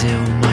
still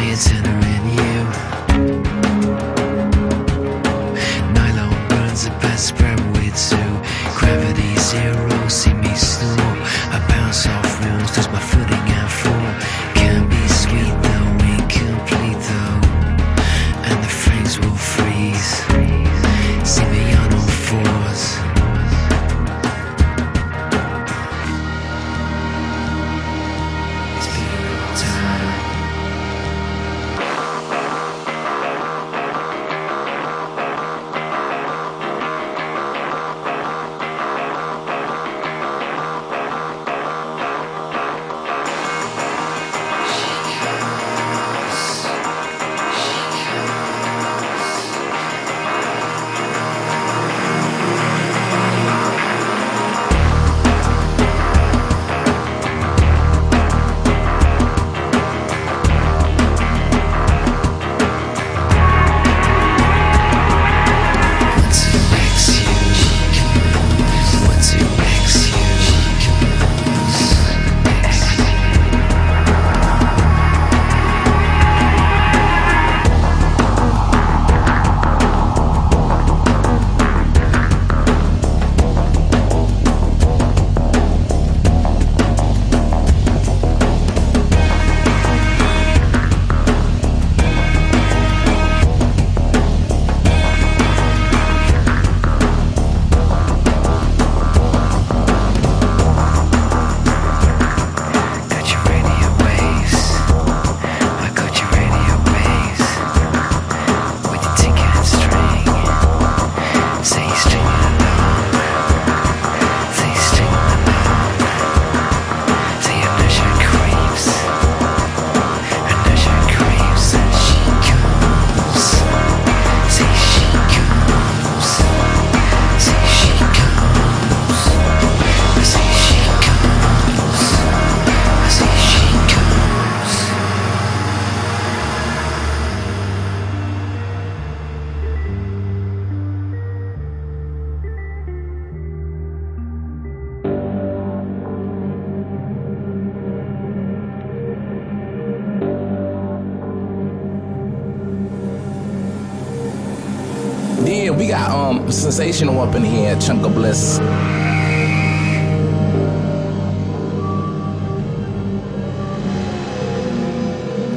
we got um sensational up in here, chunk of bliss.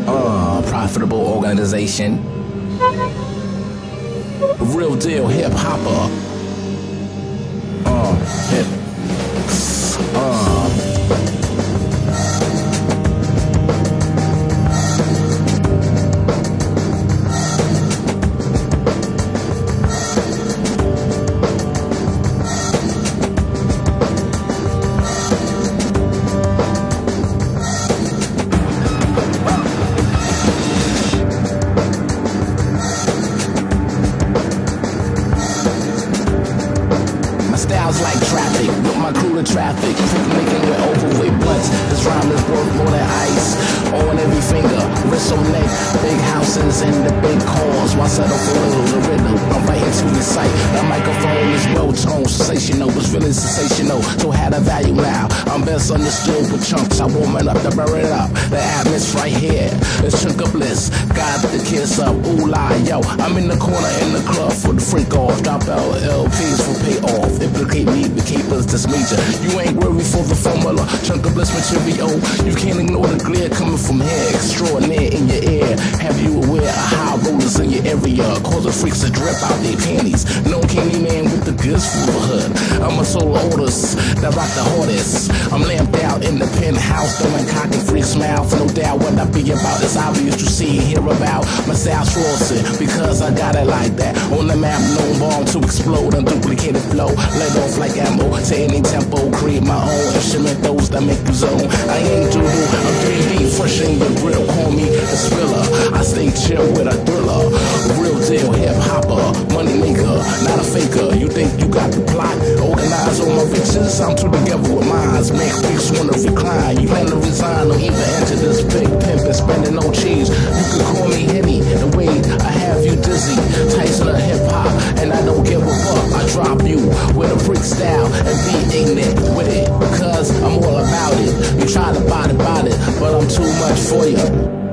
Uh, profitable organization. Real deal hip hopper. Causing freaks to drip out their panties. No candy man with the goods for the hood. I'm a solo artist that rock the hardest. I'm lamped out in the penthouse, throwing cock and freaks mouth. No doubt what I be about is obvious to see and hear about. My style's frosted because I got it like that. On the map, no bomb to explode, unduplicated flow. Let off like ammo to any tempo. Create my own instrument, those that make you zone. I ain't doodle, I'm 3D, fresh in the grill. Call me the spiller. I stay chill with a thriller. Hopper, money maker, not a faker. You think you got the plot? Organize all my riches, I'm too together with mines. Make freaks wanna recline. You plan to resign or even enter this big pimp and spending no cheese. You can call me Henny, the way I have you dizzy. Tyson of hip hop, and I don't give a fuck. I drop you with a freak style and be ignorant with it. Cause I'm all about it. You try to body it, but I'm too much for you.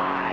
So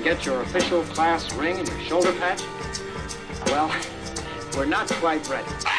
get your official class ring and your shoulder patch? Well, we're not quite ready.